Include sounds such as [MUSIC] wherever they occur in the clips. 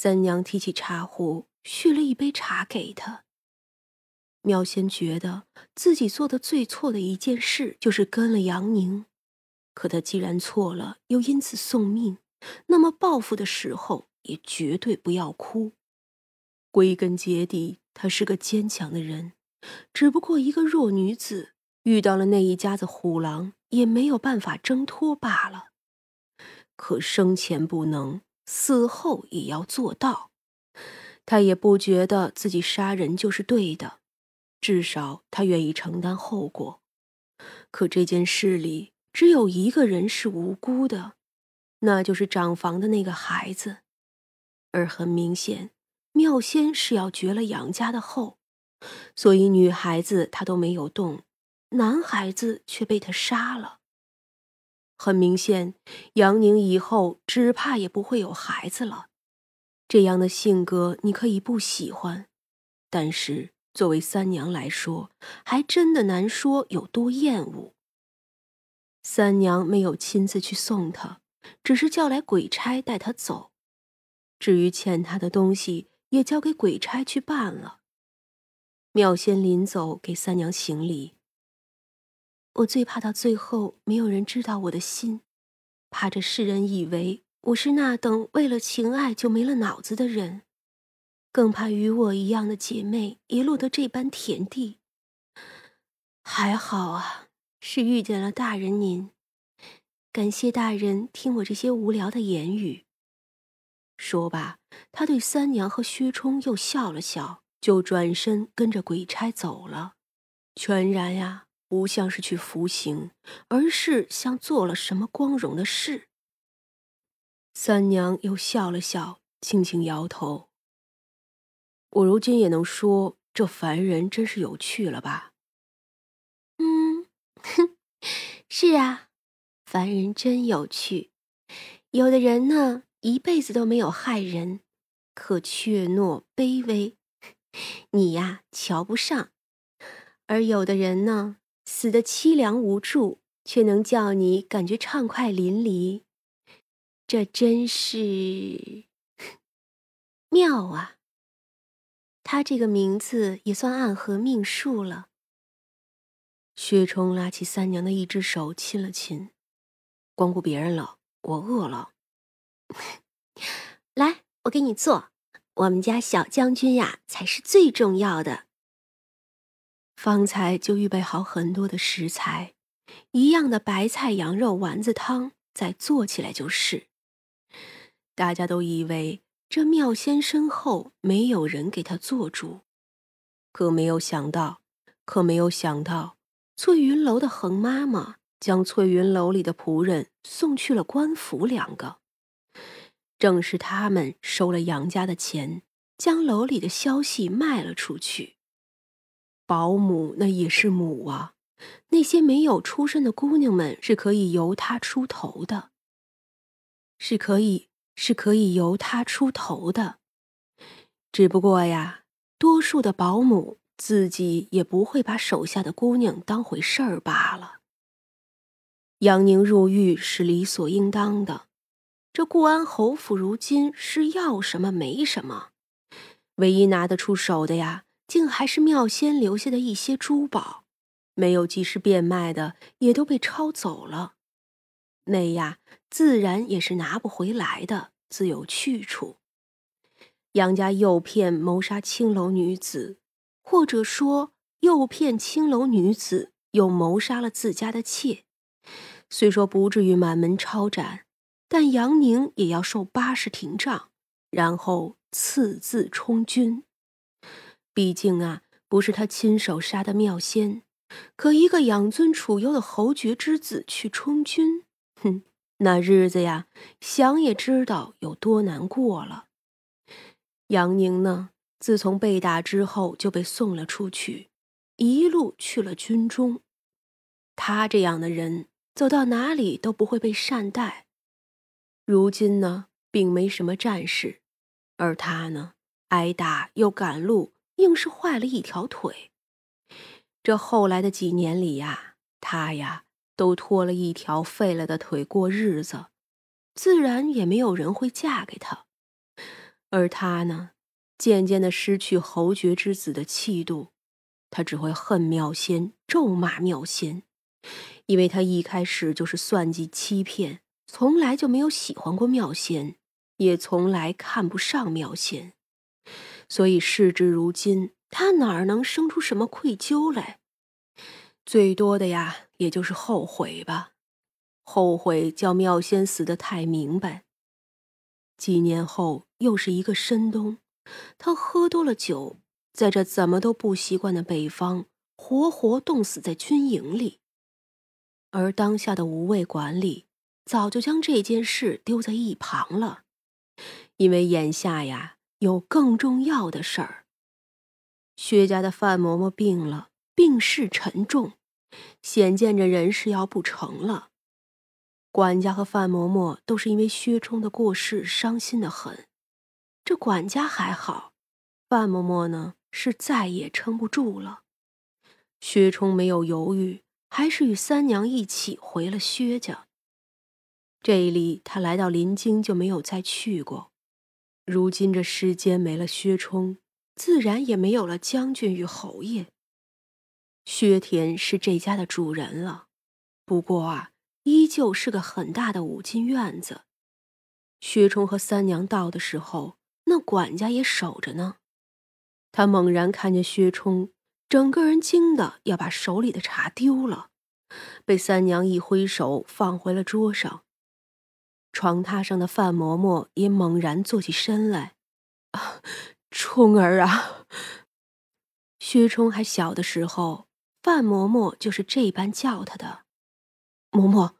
三娘提起茶壶，续了一杯茶给他。妙仙觉得自己做的最错的一件事就是跟了杨宁，可他既然错了，又因此送命，那么报复的时候也绝对不要哭。归根结底，她是个坚强的人，只不过一个弱女子遇到了那一家子虎狼，也没有办法挣脱罢了。可生前不能，死后也要做到。他也不觉得自己杀人就是对的。至少他愿意承担后果，可这件事里只有一个人是无辜的，那就是长房的那个孩子。而很明显，妙仙是要绝了杨家的后，所以女孩子她都没有动，男孩子却被他杀了。很明显，杨宁以后只怕也不会有孩子了。这样的性格你可以不喜欢，但是。作为三娘来说，还真的难说有多厌恶。三娘没有亲自去送他，只是叫来鬼差带他走。至于欠他的东西，也交给鬼差去办了。妙仙临走给三娘行礼。我最怕到最后没有人知道我的心，怕这世人以为我是那等为了情爱就没了脑子的人。更怕与我一样的姐妹也落得这般田地。还好啊，是遇见了大人您，感谢大人听我这些无聊的言语。说罢，他对三娘和薛冲又笑了笑，就转身跟着鬼差走了。全然呀，不像是去服刑，而是像做了什么光荣的事。三娘又笑了笑，轻轻摇头。我如今也能说，这凡人真是有趣了吧？嗯，哼，[LAUGHS] 是啊，凡人真有趣。有的人呢，一辈子都没有害人，可怯懦卑微，[LAUGHS] 你呀瞧不上；而有的人呢，死的凄凉无助，却能叫你感觉畅快淋漓。这真是妙啊！他这个名字也算暗合命数了。薛冲拉起三娘的一只手，亲了亲，光顾别人了，我饿了。[LAUGHS] 来，我给你做。我们家小将军呀，才是最重要的。方才就预备好很多的食材，一样的白菜羊肉丸子汤，再做起来就是。大家都以为。这妙仙身后没有人给他做主，可没有想到，可没有想到，翠云楼的恒妈妈将翠云楼里的仆人送去了官府两个，正是他们收了杨家的钱，将楼里的消息卖了出去。保姆那也是母啊，那些没有出身的姑娘们是可以由她出头的，是可以。是可以由他出头的，只不过呀，多数的保姆自己也不会把手下的姑娘当回事儿罢了。杨宁入狱是理所应当的，这固安侯府如今是要什么没什么，唯一拿得出手的呀，竟还是妙仙留下的一些珠宝，没有及时变卖的也都被抄走了。那呀，自然也是拿不回来的，自有去处。杨家诱骗谋杀青楼女子，或者说诱骗青楼女子又谋杀了自家的妾，虽说不至于满门抄斩，但杨宁也要受八十廷杖，然后赐字充军。毕竟啊，不是他亲手杀的妙仙，可一个养尊处优的侯爵之子去充军。哼，那日子呀，想也知道有多难过了。杨宁呢，自从被打之后就被送了出去，一路去了军中。他这样的人，走到哪里都不会被善待。如今呢，并没什么战事，而他呢，挨打又赶路，硬是坏了一条腿。这后来的几年里呀，他呀。都拖了一条废了的腿过日子，自然也没有人会嫁给他。而他呢，渐渐的失去侯爵之子的气度，他只会恨妙仙，咒骂妙仙，因为他一开始就是算计欺骗，从来就没有喜欢过妙仙，也从来看不上妙仙，所以事至如今，他哪儿能生出什么愧疚来？最多的呀，也就是后悔吧。后悔叫妙仙死得太明白。几年后，又是一个深冬，他喝多了酒，在这怎么都不习惯的北方，活活冻死在军营里。而当下的无畏管理早就将这件事丢在一旁了，因为眼下呀，有更重要的事儿。薛家的范嬷嬷病了，病势沉重，显见着人事要不成了。管家和范嬷嬷都是因为薛冲的过世伤心的很，这管家还好，范嬷嬷呢是再也撑不住了。薛冲没有犹豫，还是与三娘一起回了薛家。这里他来到临京就没有再去过，如今这世间没了薛冲，自然也没有了将军与侯爷。薛田是这家的主人了，不过啊。依旧是个很大的五进院子。薛冲和三娘到的时候，那管家也守着呢。他猛然看见薛冲，整个人惊得要把手里的茶丢了，被三娘一挥手放回了桌上。床榻上的范嬷嬷也猛然坐起身来：“冲儿啊！” [LAUGHS] 薛冲还小的时候，范嬷嬷就是这般叫他的。嬷嬷，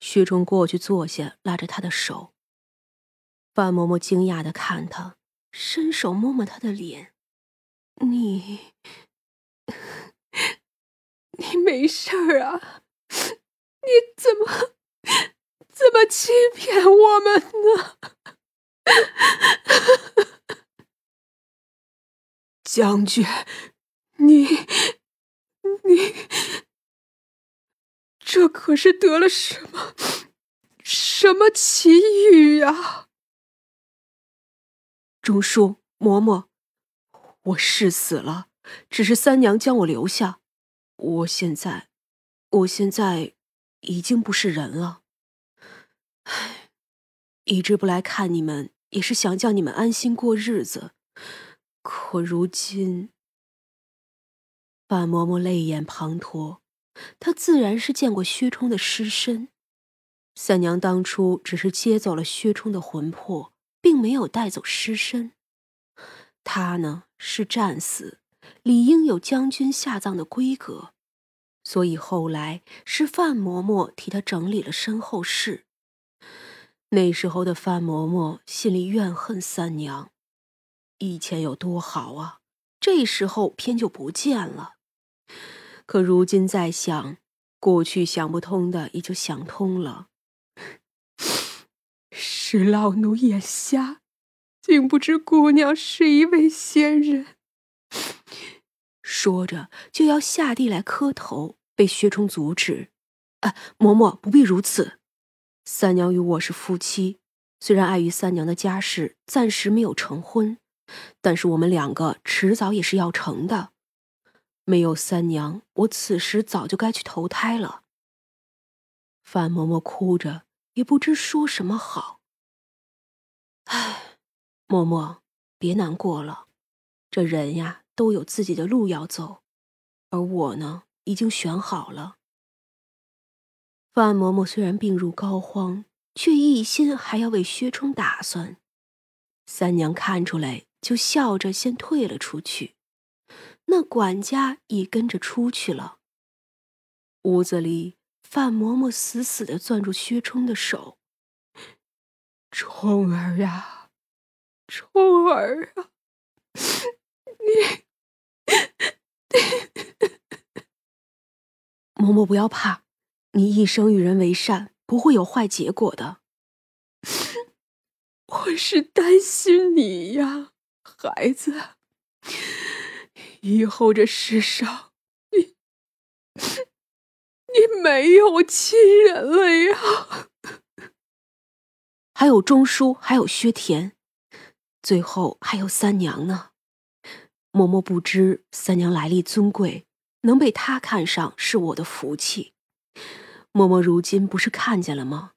薛冲过去坐下，拉着他的手。范嬷嬷惊讶的看他，伸手摸摸他的脸：“你，[LAUGHS] 你没事儿啊？[LAUGHS] 你怎么，怎么欺骗我们呢？” [LAUGHS] 将军，你，你。这可是得了什么什么奇遇呀！钟叔、嬷嬷，我是死了，只是三娘将我留下。我现在，我现在已经不是人了。一直不来看你们，也是想叫你们安心过日子。可如今，范嬷嬷泪眼滂沱。她自然是见过薛冲的尸身，三娘当初只是接走了薛冲的魂魄，并没有带走尸身。他呢是战死，理应有将军下葬的规格，所以后来是范嬷嬷替他整理了身后事。那时候的范嬷嬷心里怨恨三娘，以前有多好啊，这时候偏就不见了。可如今再想，过去想不通的也就想通了。[COUGHS] 是老奴眼瞎，竟不知姑娘是一位仙人。[COUGHS] 说着就要下地来磕头，被薛冲阻止。啊，嬷嬷不必如此。三娘与我是夫妻，虽然碍于三娘的家事，暂时没有成婚，但是我们两个迟早也是要成的。没有三娘，我此时早就该去投胎了。范嬷嬷哭着，也不知说什么好。唉，嬷嬷，别难过了，这人呀都有自己的路要走，而我呢，已经选好了。范嬷嬷虽然病入膏肓，却一心还要为薛冲打算。三娘看出来，就笑着先退了出去。那管家也跟着出去了。屋子里，范嬷嬷死死的攥住薛冲的手。冲儿呀，冲儿啊，你，[LAUGHS] 嬷嬷不要怕，你一生与人为善，不会有坏结果的。[LAUGHS] 我是担心你呀，孩子。以后这世上，你你没有亲人了呀。还有钟叔，还有薛田，最后还有三娘呢。嬷嬷不知三娘来历尊贵，能被她看上是我的福气。嬷嬷如今不是看见了吗？